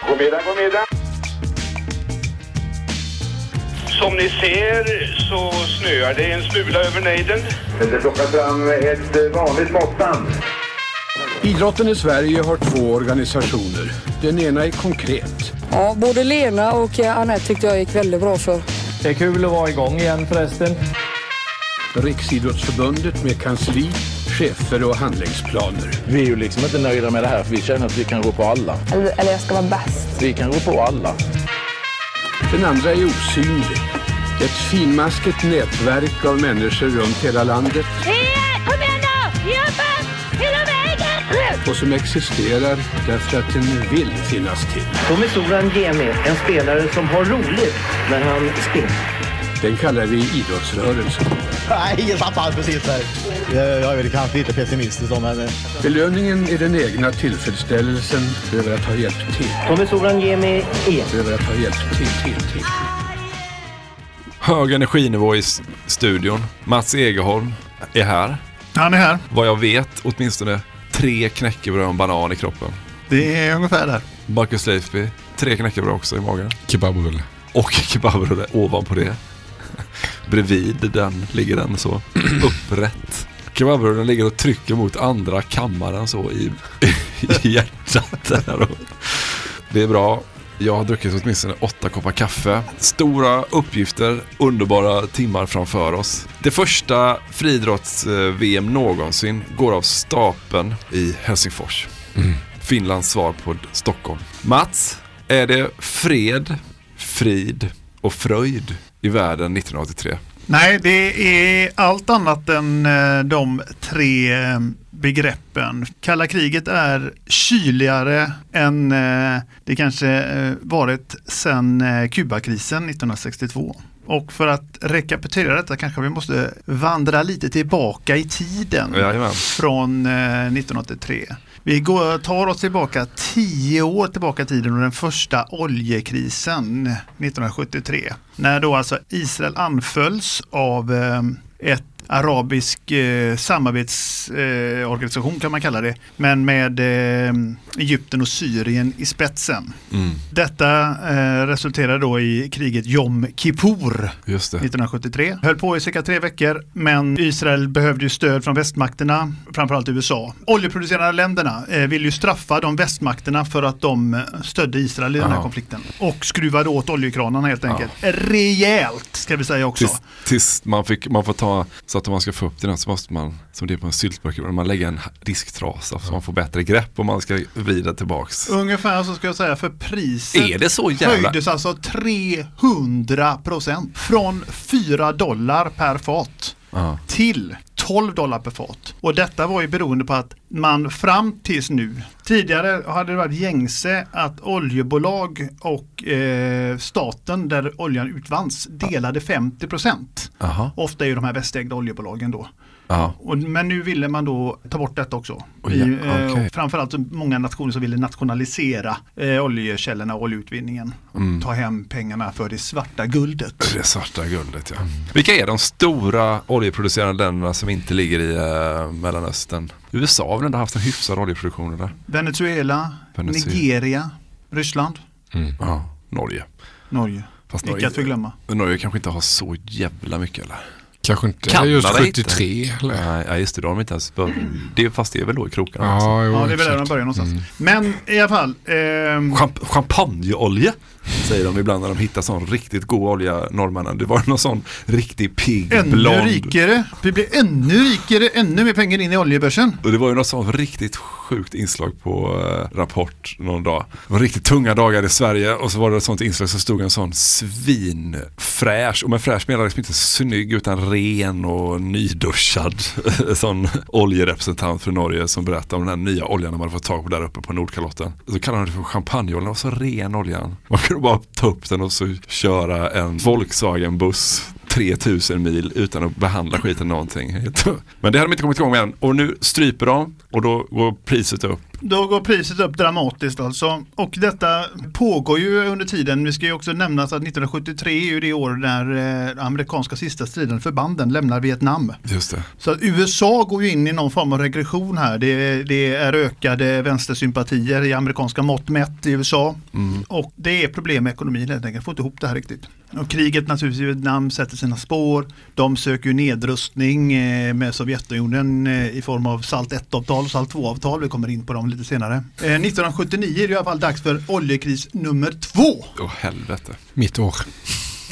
God middag, god middag. Som ni ser så snöar det en smula över nejden. Det plockar fram ett eh, vanligt måttband. Idrotten i Sverige har två organisationer. Den ena är konkret. Ja, både Lena och eh, Anette tyckte jag gick väldigt bra för. Det är kul att vara igång igen förresten. Riksidrottsförbundet med kansli, chefer och handlingsplaner. Vi är ju liksom inte nöjda med det här för vi känner att vi kan gå på alla. Eller, eller jag ska vara bäst. Vi kan gå på alla. Den andra är osynlig. Ett finmaskigt nätverk av människor runt hela landet Kom igen nu! Jobba! Hela vägen! och som existerar därför att den vill finnas till. Tommy Soran Gemi, en spelare som har roligt när han spelar. Den kallar vi idrottsrörelsen. Nej, jag tappade precis där. Jag är väl kanske lite pessimistisk då, men... Belöningen är den egna tillfredsställelsen över att ha hjälpt till. Tommy Soran Gemi är. Över att ha hjälpt till, till, till. Hög energinivå i studion. Mats Egerholm är här. Han är här. Vad jag vet åtminstone tre knäckebröd och en banan i kroppen. Det är ungefär där. Marcus Leifby, tre knäckebröd också i magen. Kebabrulle. Och kebabrulle ovanpå det. Bredvid den ligger den så upprätt. Kebabrullen ligger och trycker mot andra kammaren så i, i hjärtat där. Det är bra. Jag har druckit åtminstone åtta koppar kaffe. Stora uppgifter, underbara timmar framför oss. Det första friidrotts-VM någonsin går av stapeln i Helsingfors. Finlands svar på Stockholm. Mats, är det fred, frid och fröjd i världen 1983? Nej, det är allt annat än eh, de tre eh, begreppen. Kalla kriget är kyligare än eh, det kanske varit sedan Kubakrisen 1962. Och för att rekapitulera detta kanske vi måste vandra lite tillbaka i tiden Jajamän. från eh, 1983. Vi går, tar oss tillbaka tio år tillbaka i tiden och den första oljekrisen 1973. När då alltså Israel anfölls av eh, ett arabisk eh, samarbetsorganisation eh, kan man kalla det. Men med eh, Egypten och Syrien i spetsen. Mm. Detta eh, resulterade då i kriget Jom Kippur Just det. 1973. Höll på i cirka tre veckor men Israel behövde ju stöd från västmakterna, framförallt USA. Oljeproducerande länderna eh, vill ju straffa de västmakterna för att de eh, stödde Israel i den här Ja. konflikten. Och skruvade åt oljekranarna helt enkelt. Rejält ska vi säga också. Tills, tills man, fick, man får ta, så att om man ska få upp den så måste man, som det är på en syltburk, man lägger en disktrasa så man får bättre grepp och man ska vrida tillbaks. Ungefär så ska jag säga för priset Är det så jävla- höjdes alltså 300 procent från 4 dollar per fat Ja. till 12 dollar per fat. Och detta var ju beroende på att man fram tills nu, tidigare hade det varit gängse att oljebolag och eh, staten där oljan utvanns delade 50 procent. Ofta är ju de här västägda oljebolagen då. Ja. Och, men nu ville man då ta bort detta också. I, ja, eh, okej. och framförallt många nationer som ville nationalisera eh, oljekällorna och oljeutvinningen. Mm. Ta hem pengarna för det svarta guldet. Det svarta guldet ja. Vilka är de stora oljeproducerande länderna som inte ligger i eh, Mellanöstern? USA har väl ändå haft en hyfsad oljeproduktion eller? Venezuela, Venezuela. Nigeria, Ryssland, Ja, Norge. Norge. Fast Icke Norge, att förglömma. Norge kanske inte har så jävla mycket eller? Kanske inte Kanada just inte. 73 eller? Nej, ja, just det. De har inte ens det, Fast det är väl då i krokarna Ja, jo, Ja, det är väl där de börjar någonstans. Mm. Men i alla fall. ehm, Champ- champagneolja säger de ibland när de hittar sån riktigt god olja, norrmännen. Det var någon sån riktigt pigg ännu blond. rikare. Vi blir ännu rikare, ännu mer pengar in i oljebörsen. Och det var ju något sånt riktigt sjukt inslag på eh, Rapport någon dag. Det var riktigt tunga dagar i Sverige och så var det ett sånt inslag så stod en sån svinfräsch, och med fräsch menar jag liksom inte snygg utan ren och nyduschad sån oljerepresentant för Norge som berättade om den här nya oljan de hade fått tag på där uppe på Nordkalotten. Så kallade de det för champagneolja, den var så ren oljan. Man kunde bara ta upp den och så köra en Volkswagen-buss 3000 mil utan att behandla skiten någonting. Men det hade de inte kommit igång med än. Och nu stryper de och då går priset upp. Då går priset upp dramatiskt alltså. Och detta pågår ju under tiden. Vi ska ju också nämna att 1973 är ju det år när eh, amerikanska sista striden förbanden lämnar Vietnam. Just det. Så att USA går ju in i någon form av regression här. Det, det är ökade vänstersympatier i amerikanska mått mätt i USA. Och det är problem med ekonomin helt enkelt. Får inte ihop det här riktigt. Och kriget naturligtvis i Vietnam sätter sina spår. De söker ju nedrustning eh, med Sovjetunionen eh, i form av SALT 1-avtal och SALT 2-avtal. Vi kommer in på dem lite senare. Eh, 1979 är det i alla fall dags för oljekris nummer två. Åh helvete. Mitt år.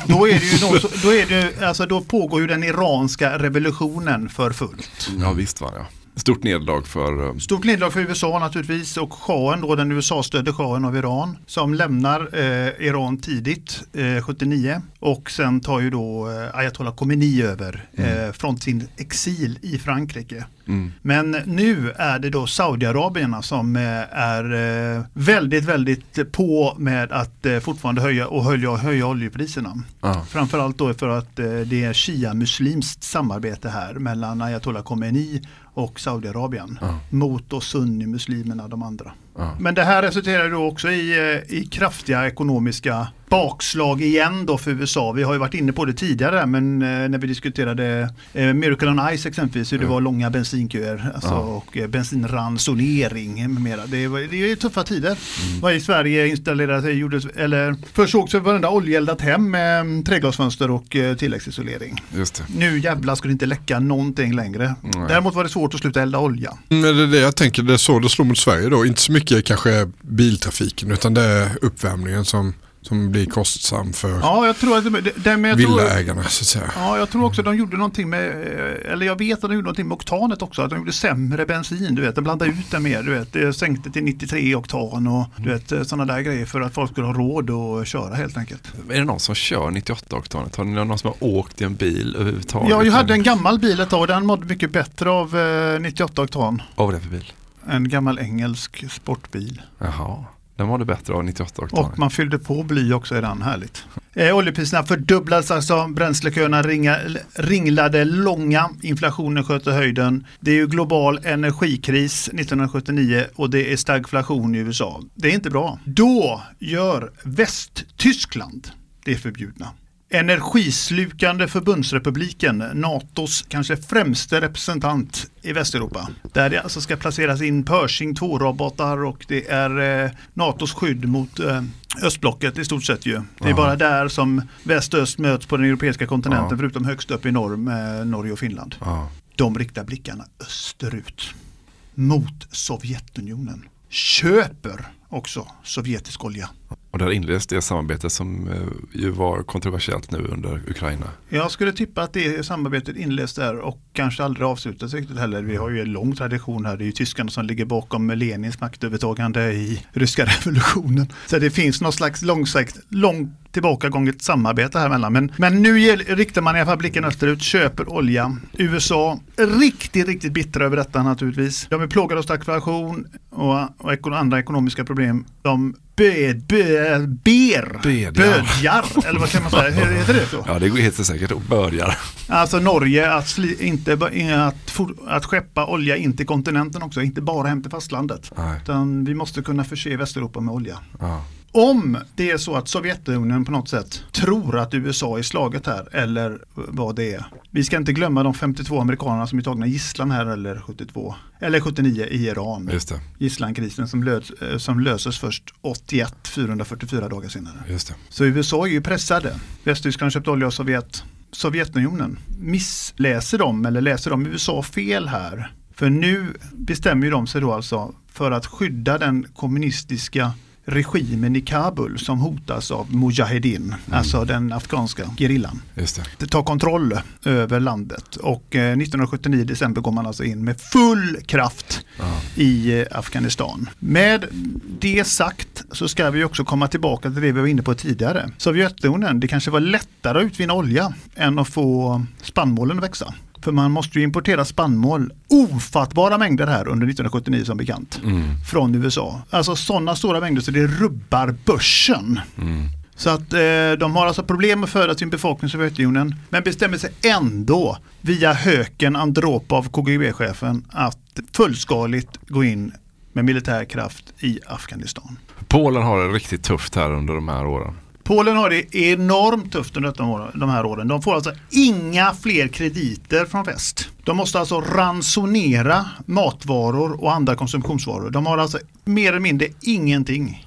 Då, är det ju så- då, är det, alltså, då pågår ju den iranska revolutionen för fullt. Ja visst var det ja. Stort nederlag för eh, Stort nederlag för USA naturligtvis och shahen då, den USA-stödde shahen av Iran som lämnar eh, Iran tidigt, eh, 79 och sen tar ju då eh, Ayatollah Khomeini över eh, från sin exil i Frankrike. Mm. Men nu är det då Saudiarabierna som eh, är väldigt, väldigt på med att fortfarande höja och höja, höja oljepriserna. Ja. Framförallt då för att det är shia-muslimskt samarbete här mellan Ayatollah Khomeini och Saudiarabien Ja. mot sunnimuslimerna de andra. Ja. Men det här resulterar då också i, eh, i kraftiga ekonomiska bakslag igen då för USA. Vi har ju varit inne på det tidigare men eh, när vi diskuterade eh, Miracle on Ice exempelvis hur det var långa bensinköer alltså, Ja. och eh, bensinransonering med mera. Det, var, det är tuffa tider. Mm. Var i Sverige installerade sig, gjordes, eller försågs varenda oljeeldat hem med mm, treglasfönster och eh, tilläggsisolering. Just det. Nu jävlar skulle det inte läcka någonting längre. Nej. Däremot var det svårt att sluta elda olja. Men det är det jag tänker, det är så det slår mot Sverige då. Inte så mycket kanske biltrafiken utan det är uppvärmningen som, som blir kostsam för Ja, jag tror att det, det, men jag tror, villaägarna så att säga. Ja, jag tror också att de gjorde någonting med, eh, eller jag vet att de gjorde någonting med oktanet också, att de gjorde sämre bensin, du vet, de blandade ut det mer, du vet, det sänkte till 93 oktan och du vet, sådana där grejer för att folk skulle ha råd att köra helt enkelt. Är det någon som kör 98-oktanet? Har ni någon som har åkt i en bil överhuvudtaget? Ja, jag hade en gammal bil ett tag och den mådde mycket bättre av eh, 98 oktan. Vad var det för bil? En gammal engelsk sportbil. Jaha, den var det bättre av 98-oktanet. Och man fyllde på bly också i den, härligt. Eh, oljepriserna fördubblades alltså, bränsleköerna ringa, ringlade långa, inflationen sköt i höjden. Det är ju global energikris 1979 och det är stagflation i USA. Det är inte bra. Då gör Västtyskland det förbjudna. Energislukande förbundsrepubliken, NATOs kanske främste representant i Västeuropa. Där det alltså ska placeras in Pershing 2-robotar och det är eh, NATOs skydd mot eh, östblocket i stort sett ju. Det är Ja. bara där som väst och öst möts på den europeiska kontinenten Ja. förutom högst upp i norr med Norge och Finland. Ja. De riktar blickarna österut mot Sovjetunionen. Köper också sovjetisk olja. Och där inleds det samarbete som eh, ju var kontroversiellt nu under Ukraina. Jag skulle tippa att det samarbetet inleds där och kanske aldrig avslutas riktigt heller. Vi har ju en lång tradition här. Det är ju tyskarna som ligger bakom Lenins maktövertagande i ryska revolutionen. Så det finns någon slags långsikt, långt tillbakagånget samarbete här mellan. Men, men nu riktar man i alla fall blicken österut, köper olja. USA, riktigt, riktigt bittra över detta naturligtvis. De är plågade av stagflation och, och andra ekonomiska problem. De bö, bö, ber, Bedjar. bödjar, eller vad kan man säga, Hur heter det så? Ja, det heter säkert börjar. Alltså Norge att, sli, inte, att, for, att skeppa olja in till kontinenten också, inte bara hem till fastlandet. Nej. Utan vi måste kunna förse Västeuropa med olja. Ja. Om det är så att Sovjetunionen på något sätt tror att USA är slaget här eller vad det är. Vi ska inte glömma de 52 amerikanerna som är tagna gisslan här eller 72 eller 79 i Iran. Just det. Gisslankrisen som, lös, eh, som löses först 81, 444 dagar senare. Just det. Så USA är ju pressade. Västtyskland har köpt olja av Sovjet. Sovjetunionen missläser de eller läser de USA fel här? För nu bestämmer ju de sig då alltså för att skydda den kommunistiska regimen i Kabul som hotas av Mujahedin, alltså den afghanska gerillan. Just det. Det tar kontroll över landet och eh, 1979 i december går man alltså in med full kraft i eh, Afghanistan. Med det sagt så ska vi också komma tillbaka till det vi var inne på tidigare. Sovjetunionen, det kanske var lättare att utvinna olja än att få spannmålen att växa. För man måste ju importera spannmål, ofattbara mängder här under 1979 som bekant, från USA. Alltså sådana stora mängder så det rubbar börsen. Så att eh, de har alltså problem att föda sin befolkning i Sovjetunionen men bestämmer sig ändå via höken Andropov, KGB-chefen, att fullskaligt gå in med militär kraft i Afghanistan. Polen har det riktigt tufft här under de här åren. Polen har det enormt tufft under de här åren. De får alltså inga fler krediter från väst. De måste alltså ransonera matvaror och andra konsumtionsvaror. De har alltså mer eller mindre ingenting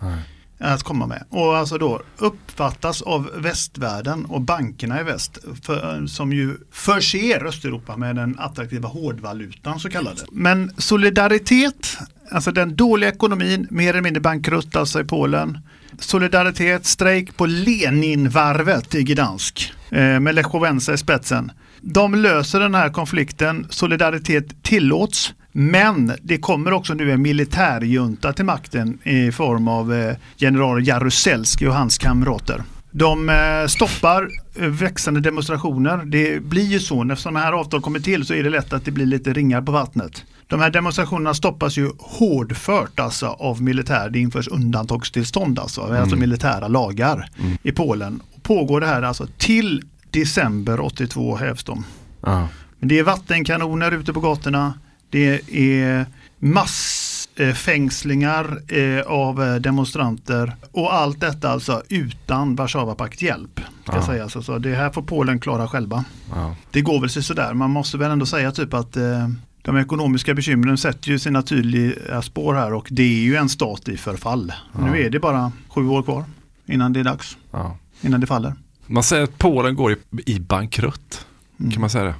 att komma med. Och alltså då uppfattas av västvärlden och bankerna i väst för, som ju förser Östeuropa med den attraktiva hårdvalutan så kallade. Men solidaritet, alltså den dåliga ekonomin, mer eller mindre bankrutt alltså i Polen. Solidaritet, strejk på Leninvarvet i Gdansk eh, med Lech Wałęsa i spetsen. De löser den här konflikten, solidaritet tillåts. Men det kommer också nu en militärjunta till makten i form av eh, general Jaruzelski och hans kamrater. De eh, stoppar växande demonstrationer. Det blir ju så, när sådana här avtal kommer till så är det lätt att det blir lite ringar på vattnet. De här demonstrationerna stoppas ju hårdfört alltså av militär. Det införs undantagstillstånd alltså, alltså militära lagar i Polen. Pågår det här alltså till december 82 hävs de. Ja. Men det är vattenkanoner ute på gatorna. Det är massfängslingar eh, av eh, demonstranter och allt detta alltså utan Warszawapakt hjälp. Ska Ja. sägas. Alltså, det här får Polen klara själva. Ja. Det går väl sig sådär. Man måste väl ändå säga typ att eh, de ekonomiska bekymren sätter ju sina tydliga spår här och det är ju en stat i förfall. Nu är det bara sju år kvar innan det är dags. Ja. Innan det faller. Man säger att Polen går i, i bankrutt. Mm. Kan man säga det?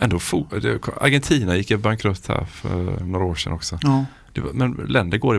Ändå fo- det- Argentina gick i bankrutt här för några år sedan också. Ja. Men länder går i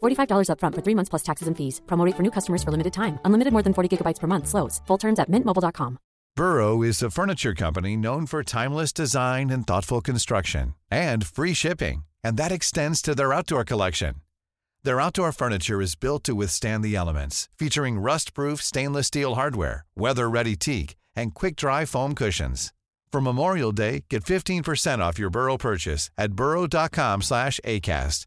$45 upfront for three months plus taxes and fees. Promo rate for new customers for limited time. Unlimited more than 40 gigabytes per month. Slows. Full terms at mintmobile.com. Burrow is a furniture company known for timeless design and thoughtful construction and free shipping. And that extends to their outdoor collection. Their outdoor furniture is built to withstand the elements, featuring rust-proof stainless steel hardware, weather-ready teak, and quick-dry foam cushions. For Memorial Day, get 15% off your Burrow purchase at burrow.com slash ACAST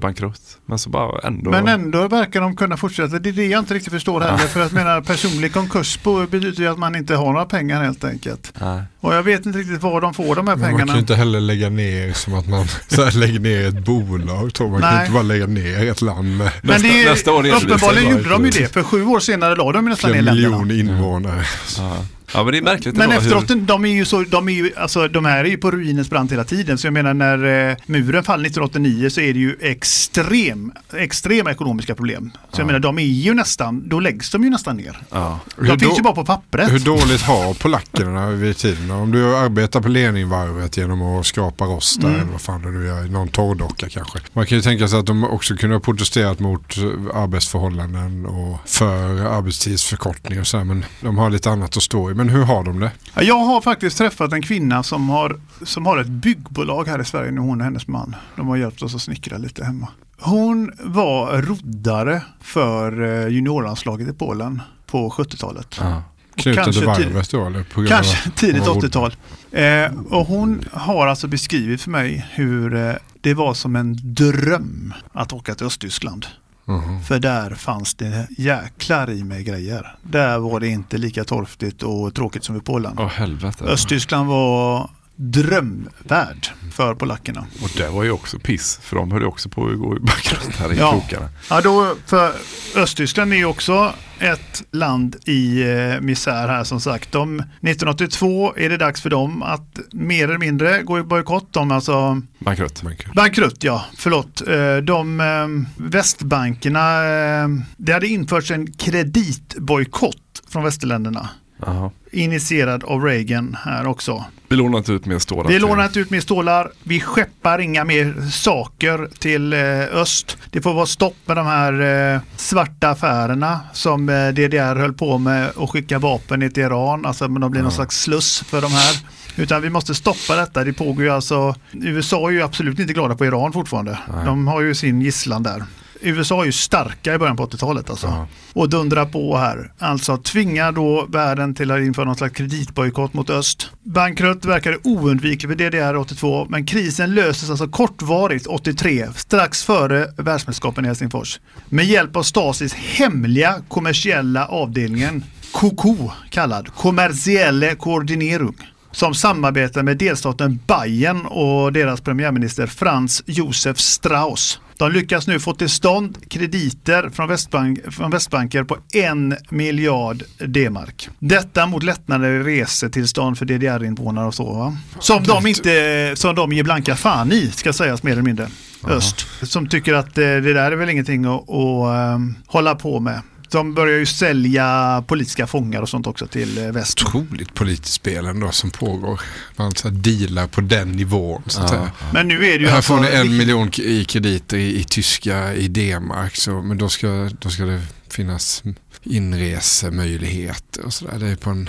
Bankrutt. Men så bara ändå. Men ändå verkar de kunna fortsätta. Det är det jag inte riktigt förstår heller. För att menar personlig konkurs betyder ju att man inte har några pengar helt enkelt. Nej. Och jag vet inte riktigt var de får de här Men man pengarna. kan ju inte heller lägga ner som att man så här, lägger ner ett bolag. Tror. Man kan Nej. ju inte bara lägga ner ett land med Men det är, nästa år uppenbarligen gjorde de ju det. För sju år senare la de nästan ner en länderna. miljon invånare. Ja. Ja, men det är märkligt Men efteråt, de är ju så, de är ju, alltså de här är ju på ruinens brant hela tiden. Så jag menar när eh, muren faller 1989 så är det ju extrem, extrema ekonomiska problem. Så jag menar de är ju nästan, då läggs de ju nästan ner. Ja. De finns ju bara på pappret. Hur dåligt har polackerna vid tiden? Om du arbetar på Leningvarvet genom att skrapa rost där, Mm. eller vad fan det nu är, någon torrdocka kanske. Man kan ju tänka sig att de också kunde ha protesterat mot eh, arbetsförhållanden och för arbetstidsförkortning och så här, men de har lite annat att stå i. Men hur har de det? Ja, Jag har faktiskt träffat en kvinna som har, som har ett byggbolag här i Sverige nu, hon och hennes man. De har hjälpt oss att snickra lite hemma. Hon var roddare för eh, juniorlandslaget i Polen på 70-talet. Ja. Knuten Kanske till varvet då? Eller på Kanske av- tidigt av- 80-tal. Eh, och hon har alltså beskrivit för mig hur eh, det var som en dröm att åka till Östtyskland. Mhm. För där fanns det jäklar i med grejer. Där var det inte lika torftigt och tråkigt som i Polen. Åh helvete. Östtyskland var drömvärld för polackerna. Och det var ju också piss. För de höll ju också på att gå i bankrutt här i Ja. krokarna. Ja, då, för Östtyskland är ju också ett land i eh, misär här som sagt. De, 1982 är det dags för dem att mer eller mindre gå i bojkott. De alltså Bankrutt. Bankrutt, ja. Förlåt. Eh, De eh, västbankerna, eh, det hade införts en kreditbojkott från västerländerna. Jaha. Initierad av Reagan här också. Vi lånar inte ut mer stålar. Vi lånar inte ut mer stålar. Vi skeppar inga mer saker till eh, öst. Det får vara stopp med de här eh, svarta affärerna som eh, DDR höll på med och skicka vapen till Iran. Alltså men de blir någon slags sluss för de här. Utan vi måste stoppa detta. Det pågår ju alltså. USA är ju absolut inte glada på Iran fortfarande. De har ju sin gisslan där. USA är ju starka i början på 80-talet alltså. Och dundrar på här. Alltså tvingar då världen till att införa någon slags kreditbojkott mot öst. Bankrutt verkade oundviklig för DDR 82 men krisen löses alltså kortvarigt 83 strax före världsmästerskapen i Helsingfors. Med hjälp av Stasis hemliga kommersiella avdelningen KOKO kallad Kommersielle Koordinering som samarbetar med delstaten Bayern och deras premiärminister Franz Josef Strauss. De lyckas nu få till stånd krediter från, Västbank, från västbanker på en miljard D-mark. Detta mot lättnader i resetillstånd för DDR-invånare och så. Va? Som, de inte, som de ger blanka fan i, ska sägas mer eller mindre. Öst. Som tycker att eh, det där är väl ingenting att, att eh, hålla på med. De börjar ju sälja politiska fångar och sånt också till eh, väst. Otroligt politiskt spel ändå som pågår. Man så här dealar på den nivån. Så Ja. Men nu är det ju Här alltså- får ni en miljon i krediter i, i tyska, i D-mark. Så, men då ska, då ska det finnas inresemöjligheter och sådär. Det är på en,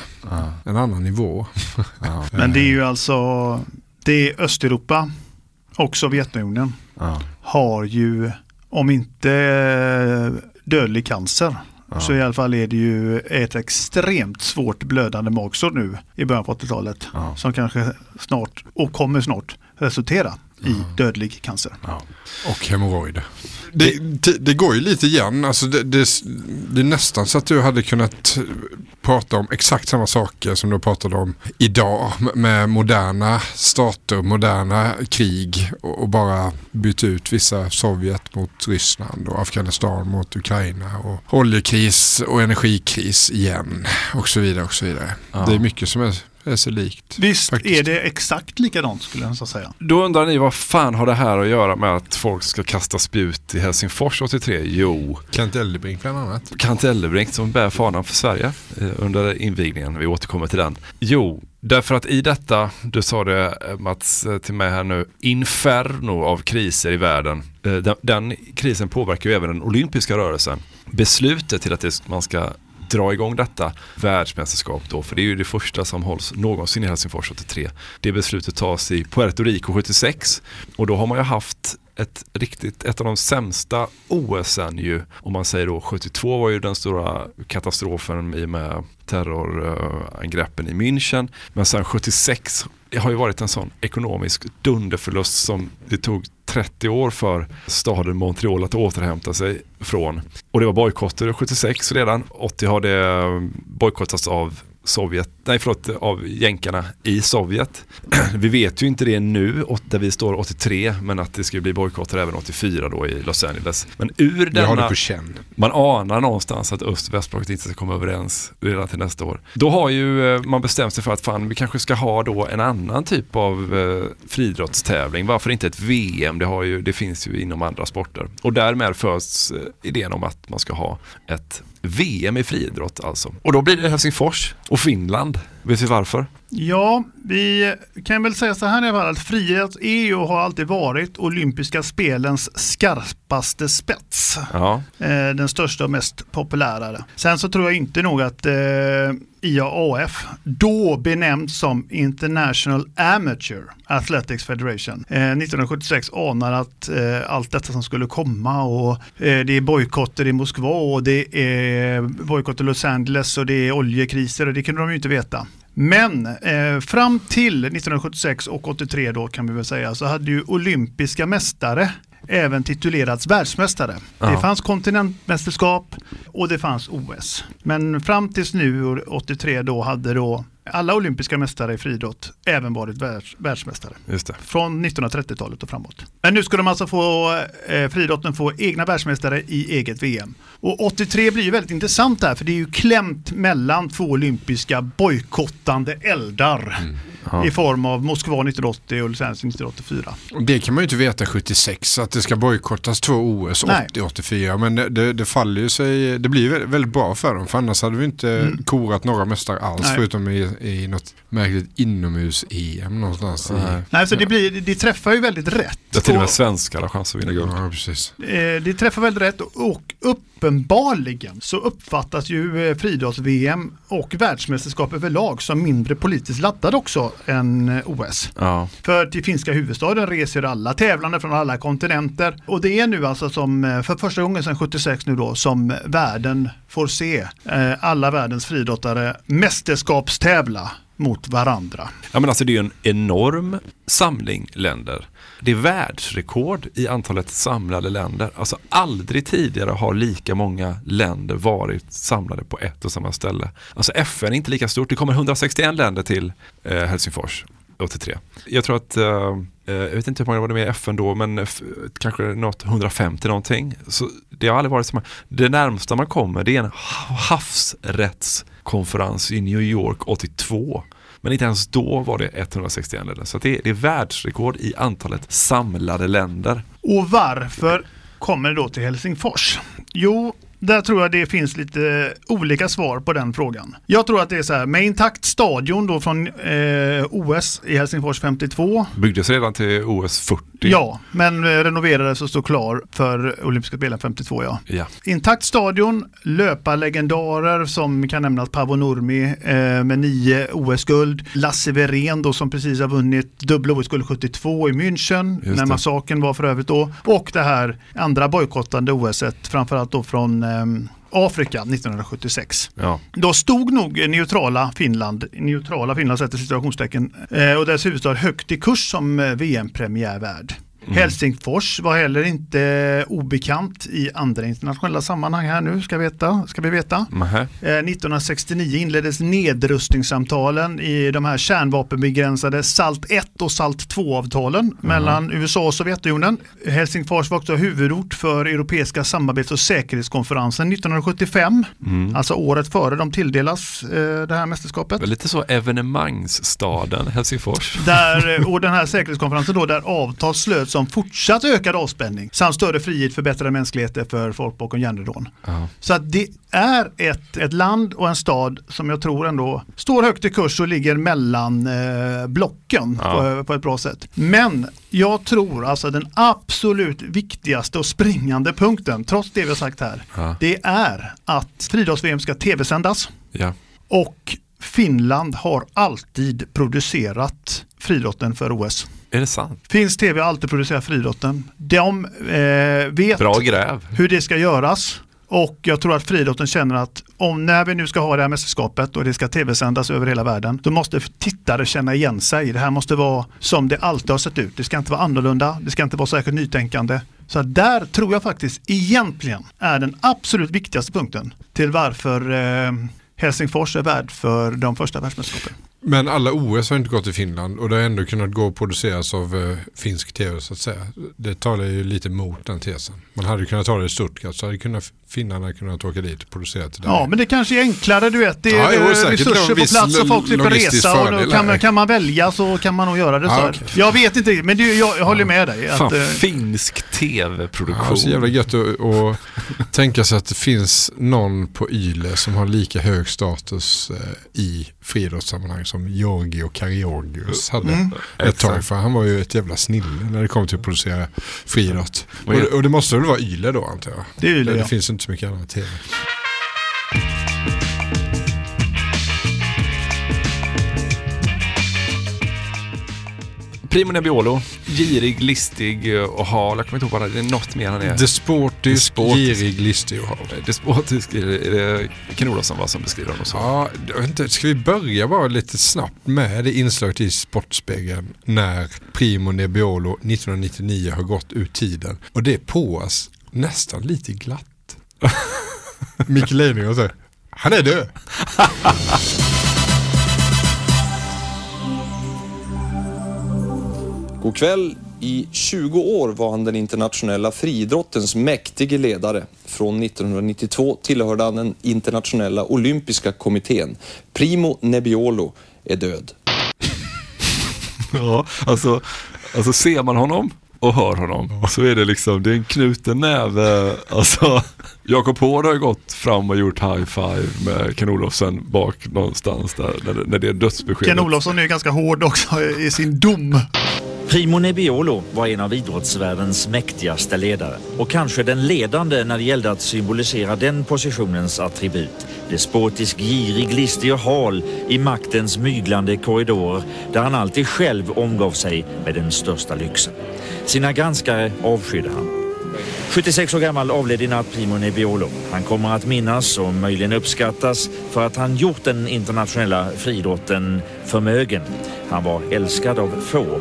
en annan nivå. Men det är ju alltså, det är Östeuropa och Sovjetunionen har ju, om inte eh, dödlig cancer, så i alla fall är det ju ett extremt svårt blödande magsår nu i början på 80-talet. Som kanske snart, och kommer snart, resultera i dödlig cancer. Och hemorrojder. Det, det, det går ju lite igen. Alltså det, det, det är nästan så att du hade kunnat prata om exakt samma saker som du pratade om idag med moderna stater, moderna krig och, och bara byta ut vissa Sovjet mot Ryssland och Afghanistan mot Ukraina och oljekris och energikris igen och så vidare och så vidare. Ja. Det är mycket som är, är så likt. Visst faktiskt. är det exakt likadant skulle jag säga. Då undrar ni vad fan har det här att göra med att folk ska kasta spjut i Helsingfors 83? Jo, Kent Eldebrink bland annat. Kant Ellebrink som bär fanan för Sverige eh, under invigningen. Vi återkommer till den. Jo, därför att i detta, du sa det eh, Mats eh, till mig här nu, inferno av kriser i världen. Den, den krisen påverkar ju även den olympiska rörelsen. Beslutet till att det, man ska dra igång detta världsmästerskap då, för det är ju det första som hålls någonsin i Helsingfors 83. Det beslutet tas i Puerto Rico 76 och då har man ju haft ett riktigt, ett av de sämsta OSen ju, om man säger då 72 var ju den stora katastrofen i och med terrorangreppen i München. Men sen 76 det har ju varit en sån ekonomisk dunderförlust som det tog 30 år för staden Montreal att återhämta sig från. Och det var bojkotter 76 redan. 80 har det bojkottats av Sovjet, nej förlåt, av jänkarna i Sovjet. Vi vet ju inte det nu, där vi står 83, men att det ska bli bojkotter även 84 då i Los Angeles. Men ur Jag har denna, det på känn. man anar någonstans att öst och västblocket inte ska komma överens redan till nästa år. Då har ju eh, man bestämt sig för att fan, vi kanske ska ha då en annan typ av eh, friidrottstävling. Varför inte ett VM? Det, har ju, det finns ju inom andra sporter. Och därmed föds eh, idén om att man ska ha ett VM i friidrott alltså. Och då blir det Helsingfors och Finland. Vet vi varför? Ja, vi kan väl säga så här i alla fall att friidrott är ju och har alltid varit olympiska spelens skarpaste spets. Ja. Eh, den största och mest populära. Sen så tror jag inte nog att eh, IAAF, då benämnt som International Amateur Athletics Federation, eh, 1976 anar att eh, allt detta som skulle komma och eh, det är bojkotter i Moskva och det är bojkotter i Los Angeles och det är oljekriser och det kunde de ju inte veta. Men eh, fram till 1976 och 83 då kan vi väl säga så hade ju olympiska mästare även titulerats världsmästare. Ja. Det fanns kontinentmästerskap och det fanns OS. Men fram tills nu, år 83, då hade då alla olympiska mästare i friidrott även varit världs, världsmästare. Just det. Från 1930-talet och framåt. Men nu ska de alltså få, eh, friidrotten få egna världsmästare i eget VM. Och 83 blir ju väldigt intressant där, för det är ju klämt mellan två olympiska bojkottande eldar. Ja. I form av Moskva 1980 och Angeles 1984. Det kan man ju inte veta 76 att det ska bojkottas två OS Nej. 80-84 men det, det, det faller ju sig, det blir väldigt, bra för dem för annars hade vi inte Mm. korat några mästare alls Nej. förutom i, i något märkligt inomhus-EM någonstans. I, Nej, så det, blir, det träffar ju väldigt rätt. Ja, till och med svenskar har chans att vinna guld. Ja, precis. Eh, det träffar väldigt rätt och uppenbarligen så uppfattas ju eh, friidrotts-VM och världsmästerskap överlag som mindre politiskt laddad också än eh, OS. Ja. För till finska huvudstaden reser alla tävlande från alla kontinenter och det är nu alltså som eh, för första gången sedan 76 nu då som världen får se eh, alla världens friidrottare mästerskapstävla mot varandra. Ja, men alltså det är en enorm samling länder. Det är världsrekord i antalet samlade länder. Alltså aldrig tidigare har lika många länder varit samlade på ett och samma ställe. Alltså FN är inte lika stort. Det kommer 161 länder till eh, Helsingfors 83. Jag tror att, eh, eh, jag vet inte hur många var det med i FN då, men f- kanske något 150 någonting. Så det har aldrig varit så många. Det närmsta man kommer det är en havsrättskonferens i New York 82. Men inte ens då var det 161 länder. Så det, är, det är världsrekord i antalet samlade länder. Och varför kommer det då till Helsingfors? Jo, där tror jag det finns lite olika svar på den frågan. Jag tror att det är så här, med intakt stadion då från eh, OS i Helsingfors 52. Byggdes redan till OS 40. Ja, men eh, renoverades och stod klar för olympiska spelen 52 ja. Ja. Intakt stadion, löparlegendarer som kan nämnas Paavo Nurmi eh, med nio OS-guld. Lasse Wirén då som precis har vunnit dubbla OS-guld 72 i München, Just när massakern var för övrigt då. Och det här andra bojkottande OS-et, framförallt då från eh, Afrika 1976. Ja. Då stod nog neutrala Finland, neutrala Finland sätter situationstecken, eh, och dess huvudstad högt i kurs som eh, VM-premiärvärd. Mm. Helsingfors var heller inte obekant i andra internationella sammanhang här nu, ska, veta, ska vi veta. Nähä. Eh, 1969 inleddes nedrustningssamtalen i de här kärnvapenbegränsade SALT 1 och SALT 2-avtalen mellan USA och Sovjetunionen. Helsingfors var också huvudort för Europeiska samarbets och säkerhetskonferensen 1975, Mm. alltså året före de tilldelas eh, det här mästerskapet. Det Lite så evenemangsstaden Helsingfors. Där, eh, och den här säkerhetskonferensen då, där avtal slöts om fortsatt ökad avspänning samt större frihet, förbättrade mänskligheter för folk bakom järnridån. Ja. Så att det är ett, ett land och en stad som jag tror ändå står högt i kurs och ligger mellan eh, blocken Ja. på, på ett bra sätt. Men jag tror alltså den absolut viktigaste och springande punkten, trots det vi har sagt här, Ja. det är att friidrotts-VM ska tv-sändas. Och Finland har alltid producerat friidrotten för OS. Är det sant? Finns TV alltid producerat friidrotten. De eh, vet hur det ska göras. Och jag tror att friidrotten känner att om när vi nu ska ha det här mästerskapet och det ska tv-sändas över hela världen, då måste tittare känna igen sig. Det här måste vara som det alltid har sett ut. Det ska inte vara annorlunda, det ska inte vara särskilt nytänkande. Så där tror jag faktiskt egentligen är den absolut viktigaste punkten till varför eh, Helsingfors är värd för de första världsmästerskapen. Men alla OS har inte gått till Finland och det har ändå kunnat gå och produceras av eh, finsk tv så att säga. Det talar ju lite mot den tesen. Man hade kunnat ta det i Stuttgart så hade kunnat, finnarna kunnat åka dit och producera till det. Ja, men det kanske är enklare, du vet. Det är Ja, jo, eh, säkert resurser en på plats och folk slipper resa. Och då kan, kan man välja så kan man nog göra det. Ja, så. okej. Jag vet inte, men det, jag, jag håller med dig. Fan, Att, eh, finsk Ja, tv-produktion. så jävla gött att, att tänka sig att det finns någon på Yle som har lika hög status eh, i friidrottssammanhang som Georgi och Kariorgius hade Mm. ett tag. För han var ju ett jävla snille när det kom till att producera friidrott. Och, Men- det- och det måste väl vara Yle då antar jag? Det är Yle, det, ja. det finns inte så mycket annat tv. Primo Nebbiolo, girig, listig eh, och hal. Jag kommer inte ihåg vad det är. Det är något mer han är. Desportisk, Despotisk. girig, listig och hal. Despotisk, är det, är det Ken Olofsson va, som beskriver honom så? Ja, inte, ska vi börja bara lite snabbt med det inslaget i Sportspegeln när Primo Nebbiolo 1999 har gått ur tiden. Och det är på oss nästan lite glatt. Micke Leijnegård säger, han är död. God kväll. I 20 år var han den internationella friidrottens mäktige ledare. Från 1992 tillhörde han den internationella olympiska kommittén. Primo Nebbiolo är död. Ja, alltså, alltså ser man honom och hör honom så är det liksom, det är en knuten näve. Alltså, Jakob Hård har ju gått fram och gjort high five med Ken Olofsson bak någonstans där, när det, är dödsbeskedet. Ken Olofsson är ju ganska hård också i sin dom. Primo Nebbiolo var en av idrottsvärldens mäktigaste ledare och kanske den ledande när det gällde att symbolisera den positionens attribut. Despotisk, girig, listig och hal i maktens myglande korridorer där han alltid själv omgav sig med den största lyxen. Sina granskare avskydde han. 76 år gammal avled i natt Primo Nebbiolo. Han kommer att minnas och möjligen uppskattas för att han gjort den internationella friidrotten förmögen. Han var älskad av få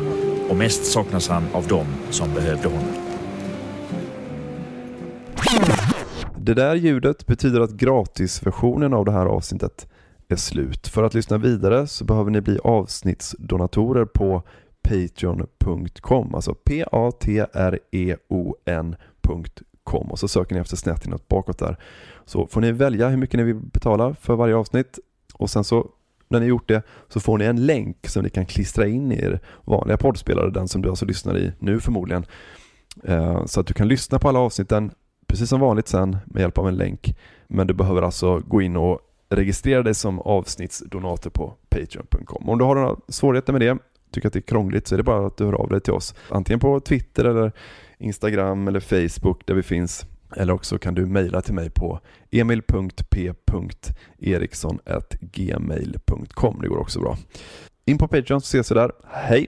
och mest saknas han av dem som behövde honom. Det där ljudet betyder att gratisversionen av det här avsnittet är slut. För att lyssna vidare så behöver ni bli avsnittsdonatorer på patreon.com, alltså p-a-t-r-e-o-n.com och så söker ni efter snett inåt bakåt där. Så får ni välja hur mycket ni vill betala för varje avsnitt och sen så när ni gjort det så får ni en länk som ni kan klistra in i er vanliga poddspelare, den som du alltså lyssnar i nu förmodligen. Eh, så att du kan lyssna på alla avsnitten precis som vanligt sen med hjälp av en länk. Men du behöver alltså gå in och registrera dig som avsnittsdonator på Patreon.com. Om du har några svårigheter med det, tycker att det är krångligt, så är det bara att du hör av dig till oss. Antingen på Twitter eller Instagram eller Facebook där vi finns. Eller också kan du mejla till mig på emil.p.eriksson.gmail.com. Det går också bra. In på Patreon så ses vi där. Hej!